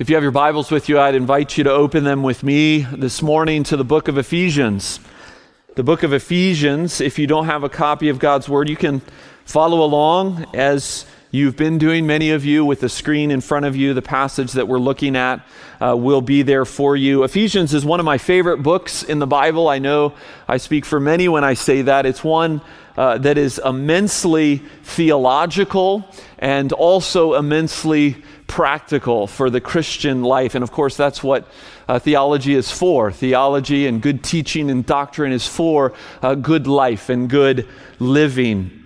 If you have your Bibles with you, I'd invite you to open them with me this morning to the book of Ephesians. The book of Ephesians, if you don't have a copy of God's Word, you can follow along as you've been doing, many of you, with the screen in front of you. The passage that we're looking at uh, will be there for you. Ephesians is one of my favorite books in the Bible. I know I speak for many when I say that. It's one uh, that is immensely theological and also immensely practical for the Christian life. And of course, that's what uh, theology is for. Theology and good teaching and doctrine is for uh, good life and good living.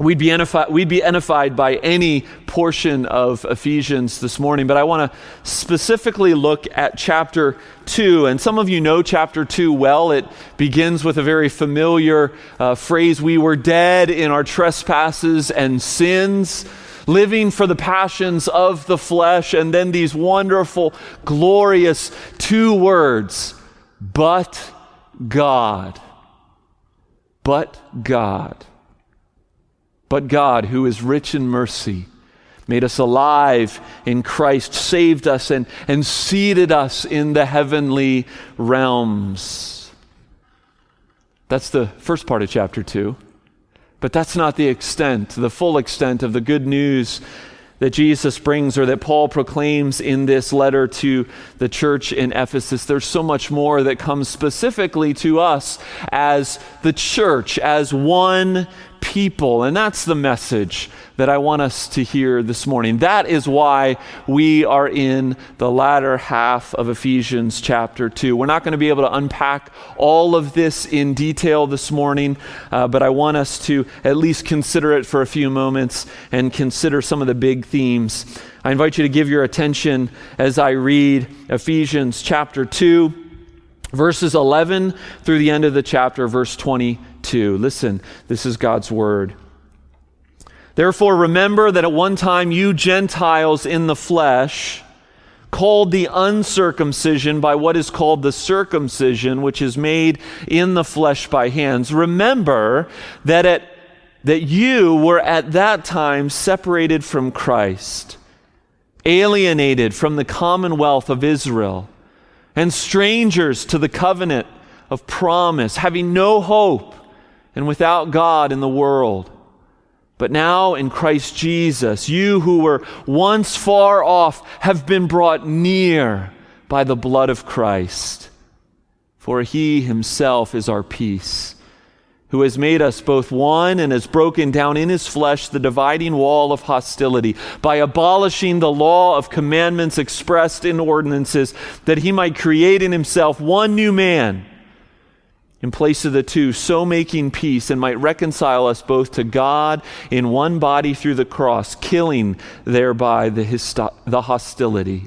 We'd be, edified, we'd be edified by any portion of Ephesians this morning, but I want to specifically look at chapter 2. And some of you know chapter 2 well. It begins with a very familiar uh, phrase We were dead in our trespasses and sins living for the passions of the flesh, and then these wonderful, glorious two words, but God. But God. But God, who is rich in mercy, made us alive in Christ, saved us, and, and seated us in the heavenly realms. That's the first part of chapter 2. But that's not the extent, the full extent of the good news that Jesus brings or that Paul proclaims in this letter to the church in Ephesus. There's so much more that comes specifically to us as the church, as one people. And that's the message that I want us to hear this morning. That is why we are in the latter half of Ephesians chapter 2. We're not going to be able to unpack all of this in detail this morning, uh, but I want us to at least consider it for a few moments and consider some of the big themes. I invite you to give your attention as I read Ephesians chapter 2, verses 11 through the end of the chapter, verse 20. 2. Listen, this is God's word. Therefore, remember that at one time you Gentiles in the flesh, called the uncircumcision by what is called the circumcision, which is made in the flesh by hands. Remember that, at, that you were at that time separated from Christ, alienated from the commonwealth of Israel, and strangers to the covenant of promise, having no hope and without God in the world. But now in Christ Jesus, you who were once far off have been brought near by the blood of Christ. For he himself is our peace, who has made us both one and has broken down in his flesh the dividing wall of hostility by abolishing the law of commandments expressed in ordinances, that he might create in himself one new man in place of the two, so making peace and might reconcile us both to God in one body through the cross, killing thereby the, histo- the hostility.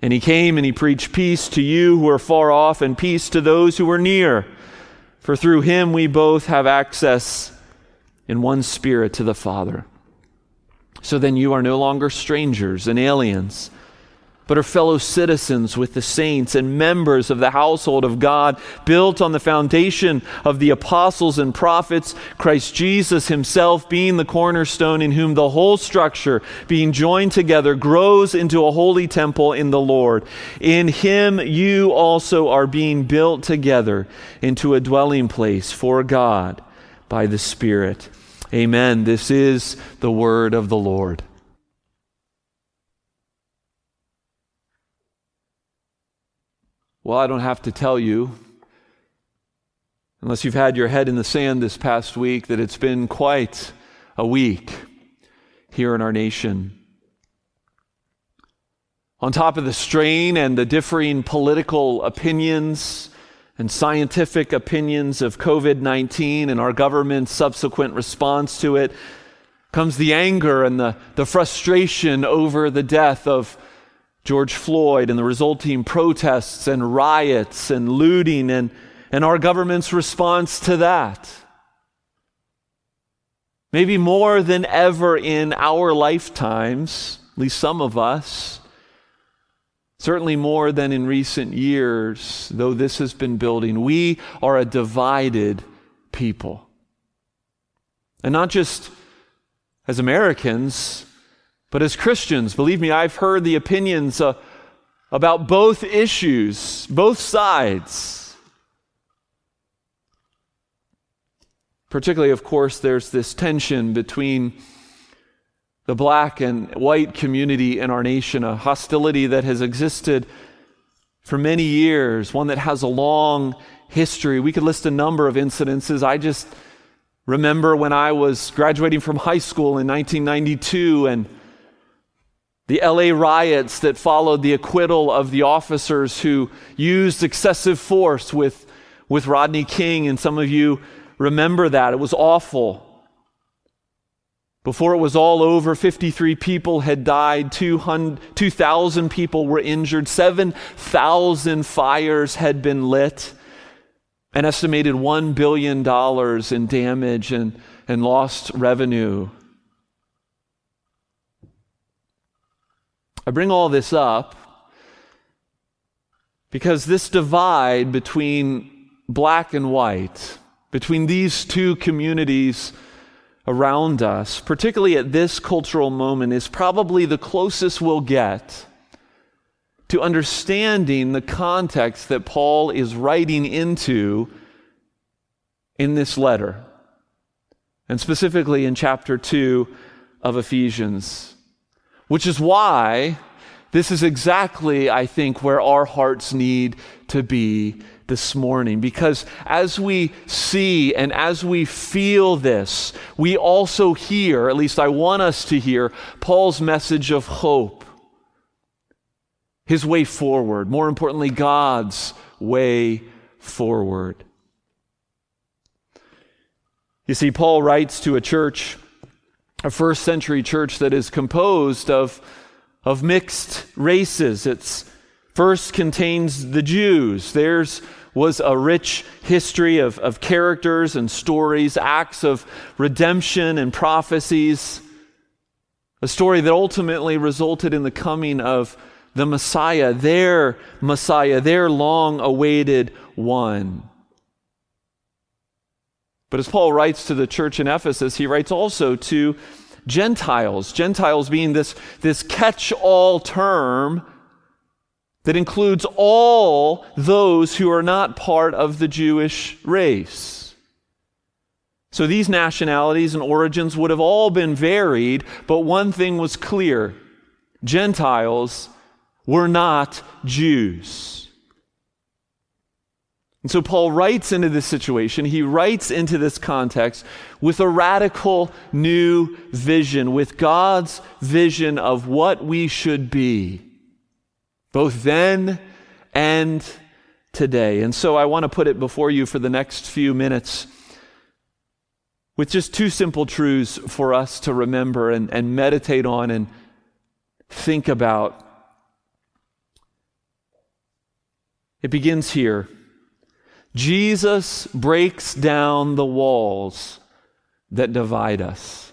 And he came and he preached peace to you who are far off and peace to those who are near. For through him we both have access in one spirit to the Father. So then you are no longer strangers and aliens but are fellow citizens with the saints and members of the household of God, built on the foundation of the apostles and prophets, Christ Jesus himself being the cornerstone, in whom the whole structure, being joined together, grows into a holy temple in the Lord. In him you also are being built together into a dwelling place for God by the Spirit. Amen. This is the word of the Lord. Well, I don't have to tell you, unless you've had your head in the sand this past week, that it's been quite a week here in our nation. On top of the strain and the differing political opinions and scientific opinions of COVID 19 and our government's subsequent response to it, comes the anger and the, the frustration over the death of George Floyd and the resulting protests and riots and looting and, and our government's response to that. Maybe more than ever in our lifetimes, at least some of us, certainly more than in recent years, though this has been building, we are a divided people. And not just as Americans, But as Christians, believe me, I've heard the opinions uh, about both issues, both sides. Particularly, of course, there's this tension between the black and white community in our nation, a hostility that has existed for many years, one that has a long history. We could list a number of incidences. I just remember when I was graduating from high school in 1992 and the LA riots that followed the acquittal of the officers who used excessive force with, with Rodney King, and some of you remember that. It was awful. Before it was all over, 53 people had died, 2,000 people were injured, 7,000 fires had been lit, an estimated $1 billion in damage and, and lost revenue. I bring all this up because this divide between black and white, between these two communities around us, particularly at this cultural moment, is probably the closest we'll get to understanding the context that Paul is writing into in this letter, and specifically in chapter 2 of Ephesians. Which is why this is exactly, I think, where our hearts need to be this morning. Because as we see and as we feel this, we also hear, at least I want us to hear, Paul's message of hope, his way forward. More importantly, God's way forward. You see, Paul writes to a church a first century church that is composed of, of mixed races. It's first contains the Jews. Theirs was a rich history of, of characters and stories, acts of redemption and prophecies. A story that ultimately resulted in the coming of the Messiah, their Messiah, their long awaited one. But as Paul writes to the church in Ephesus, he writes also to Gentiles, Gentiles being this, this catch all term that includes all those who are not part of the Jewish race. So these nationalities and origins would have all been varied, but one thing was clear Gentiles were not Jews. And so Paul writes into this situation, he writes into this context with a radical new vision, with God's vision of what we should be, both then and today. And so I want to put it before you for the next few minutes with just two simple truths for us to remember and, and meditate on and think about. It begins here. Jesus breaks down the walls that divide us.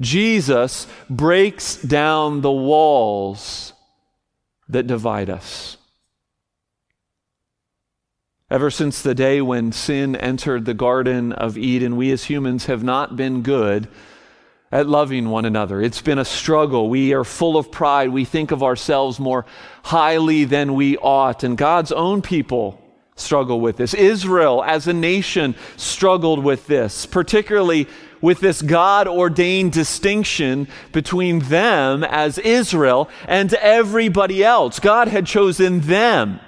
Jesus breaks down the walls that divide us. Ever since the day when sin entered the Garden of Eden, we as humans have not been good at loving one another. It's been a struggle. We are full of pride. We think of ourselves more highly than we ought. And God's own people struggle with this. Israel as a nation struggled with this, particularly with this God ordained distinction between them as Israel and everybody else. God had chosen them.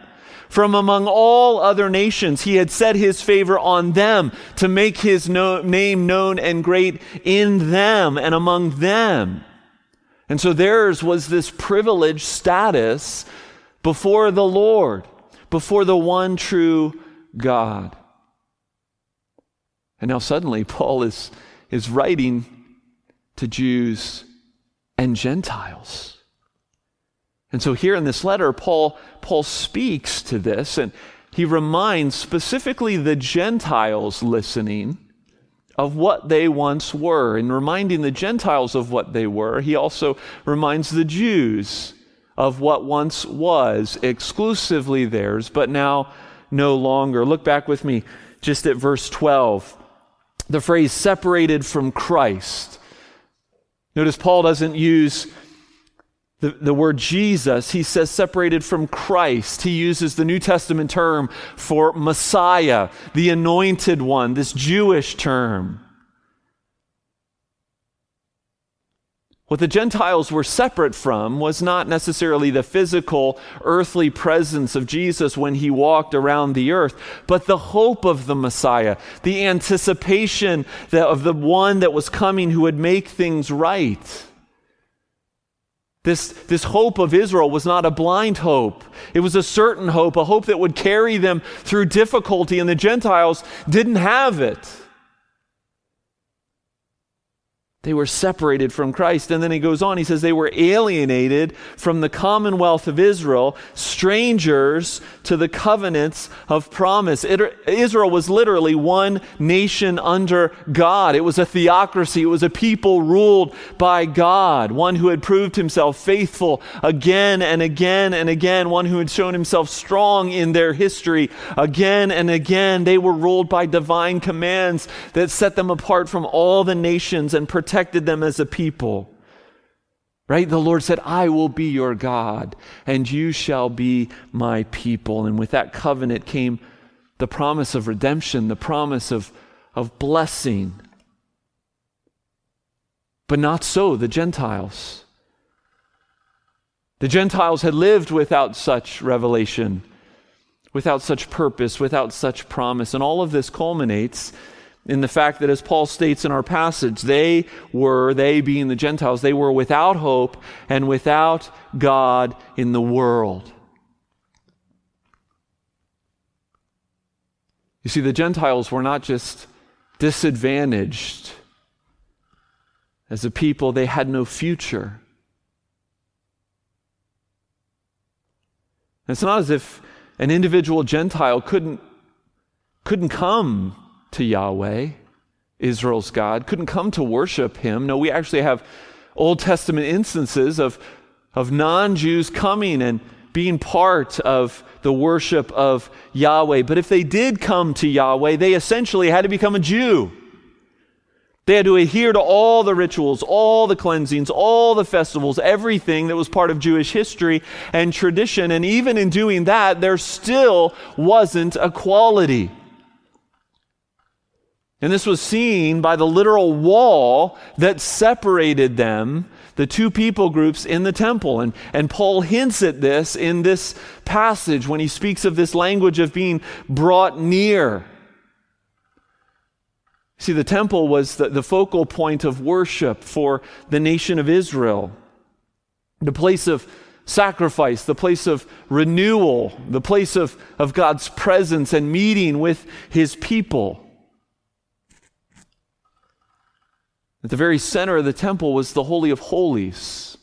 From among all other nations, he had set his favor on them to make his no- name known and great in them and among them. And so theirs was this privileged status before the Lord before the one true God. And now suddenly Paul is, is writing to Jews and Gentiles. And so here in this letter, Paul, Paul speaks to this and he reminds specifically the Gentiles listening of what they once were. In reminding the Gentiles of what they were, he also reminds the Jews of what once was exclusively theirs, but now no longer. Look back with me just at verse 12. The phrase separated from Christ. Notice Paul doesn't use the, the word Jesus, he says separated from Christ. He uses the New Testament term for Messiah, the anointed one, this Jewish term. What the Gentiles were separate from was not necessarily the physical, earthly presence of Jesus when he walked around the earth, but the hope of the Messiah, the anticipation of the one that was coming who would make things right. This, this hope of Israel was not a blind hope. It was a certain hope, a hope that would carry them through difficulty, and the Gentiles didn't have it. They were separated from Christ. And then he goes on, he says they were alienated from the commonwealth of Israel, strangers to the covenants of promise. It, Israel was literally one nation under God. It was a theocracy, it was a people ruled by God, one who had proved himself faithful again and again and again, one who had shown himself strong in their history again and again. They were ruled by divine commands that set them apart from all the nations and protected protected them as a people. Right? The Lord said, I will be your God, and you shall be my people. And with that covenant came the promise of redemption, the promise of, of blessing. But not so the Gentiles. The Gentiles had lived without such revelation, without such purpose, without such promise. And all of this culminates in the fact that, as Paul states in our passage, they were, they being the Gentiles, they were without hope and without God in the world. You see, the Gentiles were not just disadvantaged as a people, they had no future. It's not as if an individual Gentile couldn't, couldn't come to Yahweh, Israel's God, couldn't come to worship him. No, we actually have Old Testament instances of, of non Jews coming and being part of the worship of Yahweh. But if they did come to Yahweh, they essentially had to become a Jew. They had to adhere to all the rituals, all the cleansings, all the festivals, everything that was part of Jewish history and tradition. And even in doing that, there still wasn't equality. And this was seen by the literal wall that separated them, the two people groups in the temple. And, and Paul hints at this in this passage when he speaks of this language of being brought near. See, the temple was the, the focal point of worship for the nation of Israel, the place of sacrifice, the place of renewal, the place of, of God's presence and meeting with his people. At the very center of the temple was the Holy of Holies,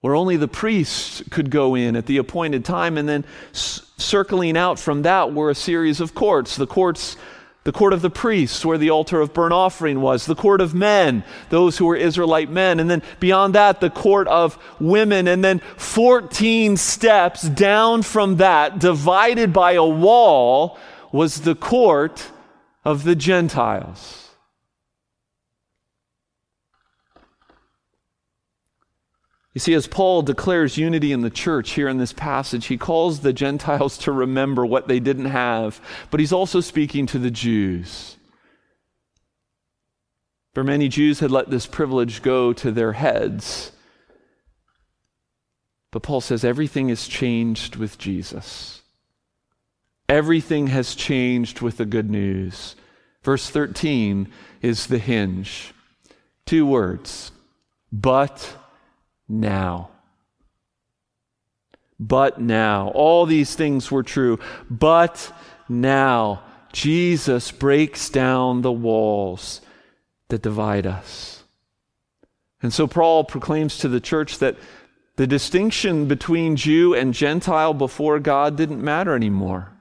where only the priest could go in at the appointed time. And then c- circling out from that were a series of courts the courts. The court of the priests, where the altar of burnt offering was, the court of men, those who were Israelite men, and then beyond that, the court of women, and then 14 steps down from that, divided by a wall, was the court of the Gentiles. You see, as Paul declares unity in the church here in this passage, he calls the Gentiles to remember what they didn't have, but he's also speaking to the Jews. For many Jews had let this privilege go to their heads. But Paul says everything is changed with Jesus. Everything has changed with the good news. Verse 13 is the hinge. Two words, but now. But now. All these things were true. But now. Jesus breaks down the walls that divide us. And so Paul proclaims to the church that the distinction between Jew and Gentile before God didn't matter anymore.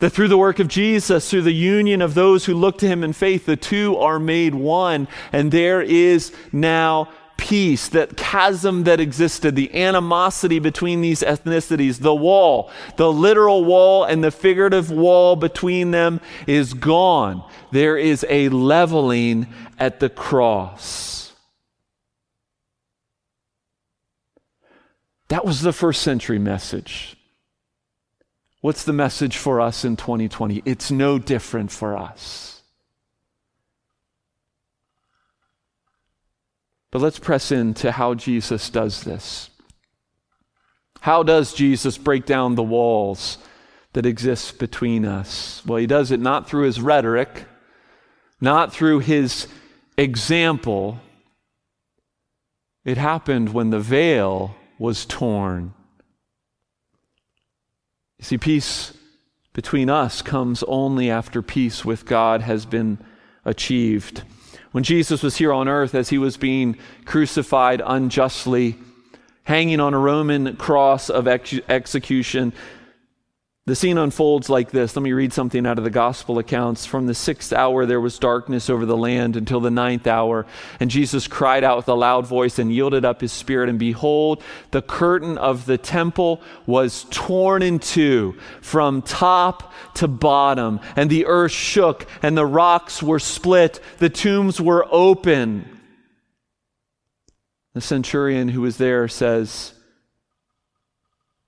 That through the work of Jesus, through the union of those who look to him in faith, the two are made one, and there is now peace, that chasm that existed, the animosity between these ethnicities, the wall, the literal wall and the figurative wall between them is gone. There is a leveling at the cross. That was the first century message. What's the message for us in 2020? It's no different for us. But let's press into how Jesus does this. How does Jesus break down the walls that exist between us? Well, he does it not through his rhetoric, not through his example. It happened when the veil was torn. You see, peace between us comes only after peace with God has been achieved. When Jesus was here on earth, as he was being crucified unjustly, hanging on a Roman cross of ex- execution, the scene unfolds like this. Let me read something out of the gospel accounts. From the sixth hour, there was darkness over the land until the ninth hour. And Jesus cried out with a loud voice and yielded up his spirit. And behold, the curtain of the temple was torn in two from top to bottom. And the earth shook and the rocks were split. The tombs were open. The centurion who was there says,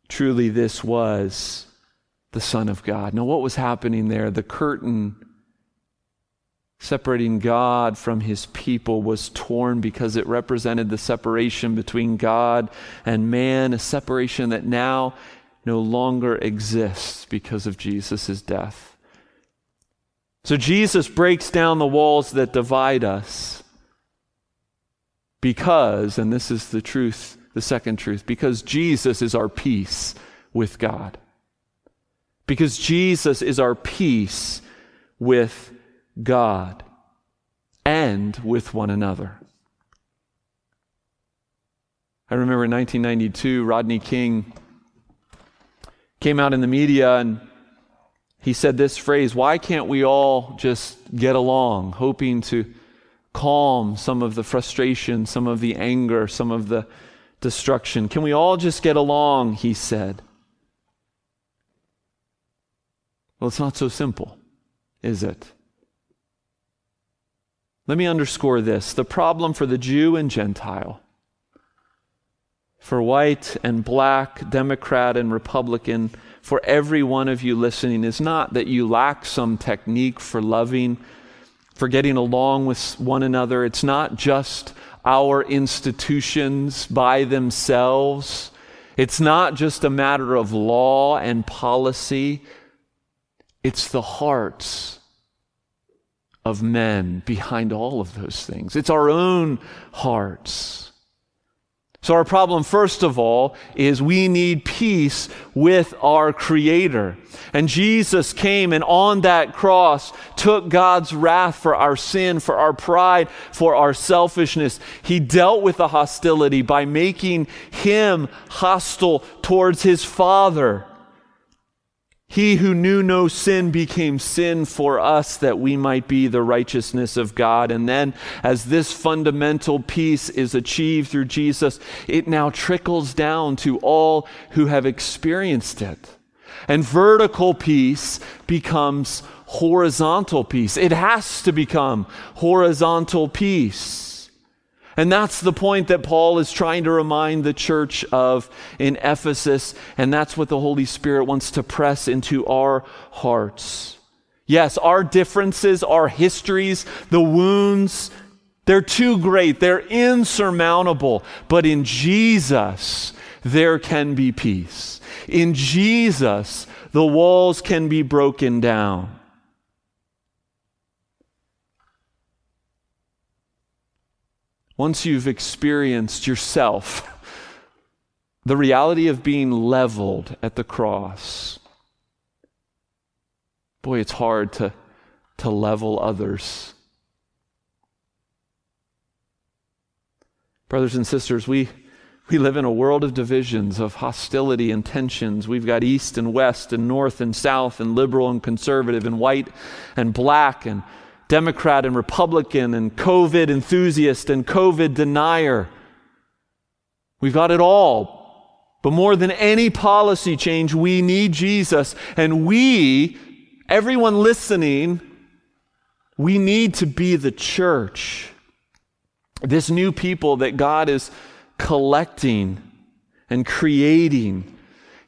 Truly, this was the Son of God. Now, what was happening there? The curtain separating God from his people was torn because it represented the separation between God and man, a separation that now no longer exists because of Jesus' death. So Jesus breaks down the walls that divide us because, and this is the truth, the second truth, because Jesus is our peace with God because Jesus is our peace with God and with one another. I remember in 1992, Rodney King came out in the media and he said this phrase Why can't we all just get along? Hoping to calm some of the frustration, some of the anger, some of the destruction. Can we all just get along? He said. Well, it's not so simple, is it? Let me underscore this the problem for the Jew and Gentile, for white and black, Democrat and Republican, for every one of you listening, is not that you lack some technique for loving, for getting along with one another. It's not just our institutions by themselves. It's not just a matter of law and policy. It's the hearts of men behind all of those things. It's our own hearts. So, our problem, first of all, is we need peace with our Creator. And Jesus came and on that cross took God's wrath for our sin, for our pride, for our selfishness. He dealt with the hostility by making Him hostile towards His Father. He who knew no sin became sin for us that we might be the righteousness of God. And then, as this fundamental peace is achieved through Jesus, it now trickles down to all who have experienced it. And vertical peace becomes horizontal peace. It has to become horizontal peace. And that's the point that Paul is trying to remind the church of in Ephesus. And that's what the Holy Spirit wants to press into our hearts. Yes, our differences, our histories, the wounds, they're too great. They're insurmountable. But in Jesus, there can be peace. In Jesus, the walls can be broken down. Once you've experienced yourself the reality of being leveled at the cross, boy, it's hard to, to level others. Brothers and sisters, we, we live in a world of divisions, of hostility and tensions. We've got east and west, and north and south, and liberal and conservative, and white and black, and Democrat and Republican and COVID enthusiast and COVID denier. We've got it all. But more than any policy change, we need Jesus. And we, everyone listening, we need to be the church. This new people that God is collecting and creating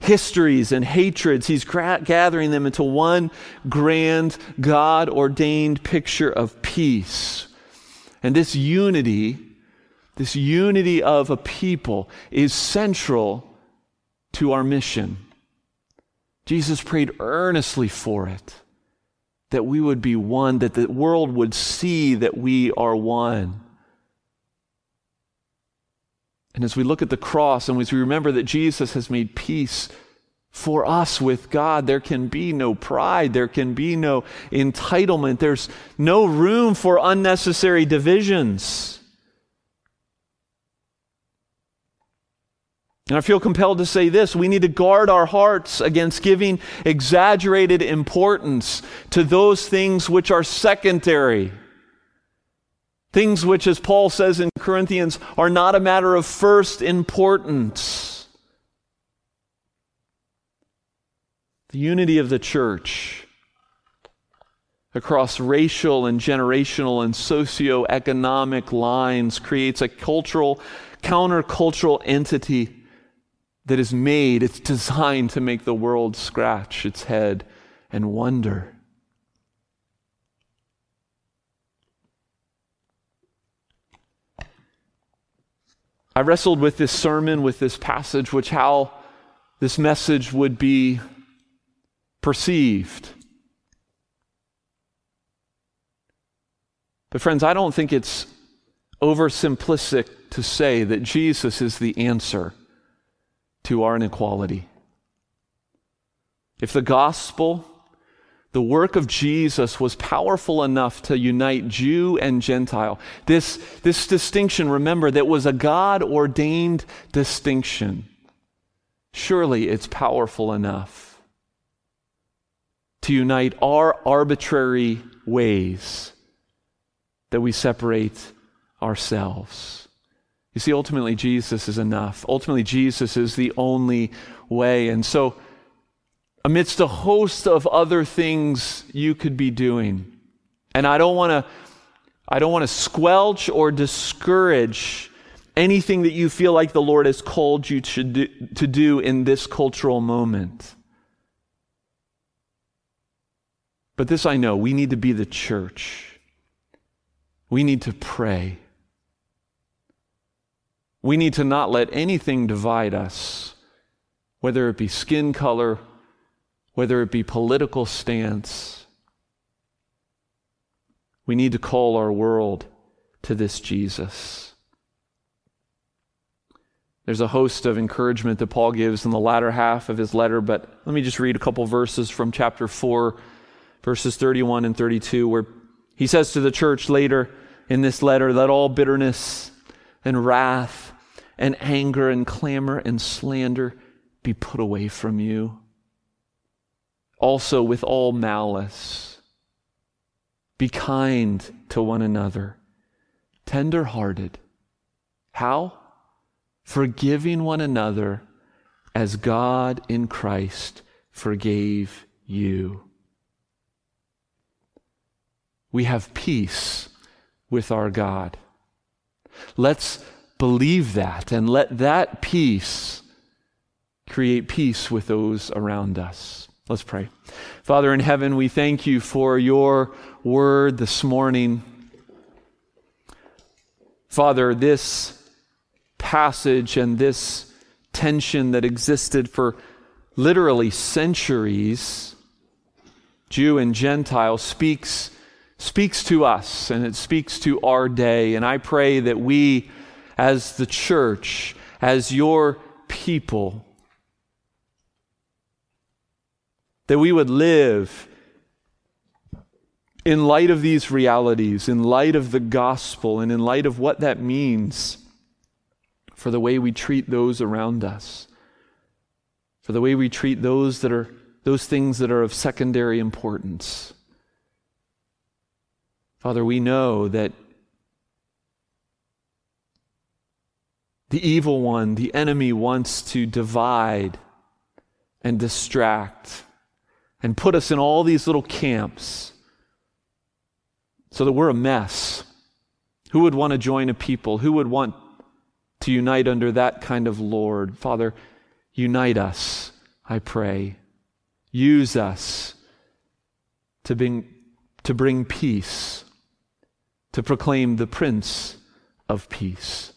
histories and hatreds. He's gra- gathering them into one grand, God ordained picture of peace. And this unity, this unity of a people, is central to our mission. Jesus prayed earnestly for it, that we would be one, that the world would see that we are one. And as we look at the cross and as we remember that Jesus has made peace for us with God, there can be no pride, there can be no entitlement, there's no room for unnecessary divisions. And I feel compelled to say this we need to guard our hearts against giving exaggerated importance to those things which are secondary. Things which, as Paul says in Corinthians, are not a matter of first importance. The unity of the church across racial and generational and socio-economic lines creates a cultural, countercultural entity that is made, it's designed to make the world scratch its head and wonder. I wrestled with this sermon, with this passage, which how this message would be perceived. But, friends, I don't think it's oversimplistic to say that Jesus is the answer to our inequality. If the gospel the work of Jesus was powerful enough to unite Jew and Gentile. This, this distinction, remember, that was a God ordained distinction. Surely it's powerful enough to unite our arbitrary ways that we separate ourselves. You see, ultimately, Jesus is enough. Ultimately, Jesus is the only way. And so, amidst a host of other things you could be doing. And I don't want to I don't want to squelch or discourage anything that you feel like the Lord has called you to do, to do in this cultural moment. But this I know, we need to be the church. We need to pray. We need to not let anything divide us, whether it be skin color, whether it be political stance. We need to call our world to this Jesus. There's a host of encouragement that Paul gives in the latter half of his letter, but let me just read a couple verses from chapter 4, verses 31 and 32, where he says to the church later in this letter, Let all bitterness and wrath and anger and clamor and slander be put away from you also with all malice. Be kind to one another, tender hearted. How? Forgiving one another as God in Christ forgave you. We have peace with our God. Let's believe that and let that peace create peace with those around us. Let's pray. Father in heaven, we thank you for your word this morning. Father, this passage and this tension that existed for literally centuries, Jew and Gentile, speaks, speaks to us and it speaks to our day. And I pray that we, as the church, as your people, that we would live in light of these realities, in light of the gospel, and in light of what that means for the way we treat those around us, for the way we treat those that are those things that are of secondary importance. Father, we know that The evil one, the enemy, wants to divide and distract and put us in all these little camps so that we're a mess. Who would want to join a people? Who would want to unite under that kind of Lord? Father, unite us, I pray. Use us to bring, to bring peace, to proclaim the Prince of Peace.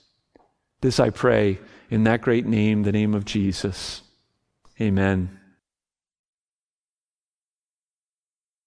This I pray in that great name, the name of Jesus. Amen.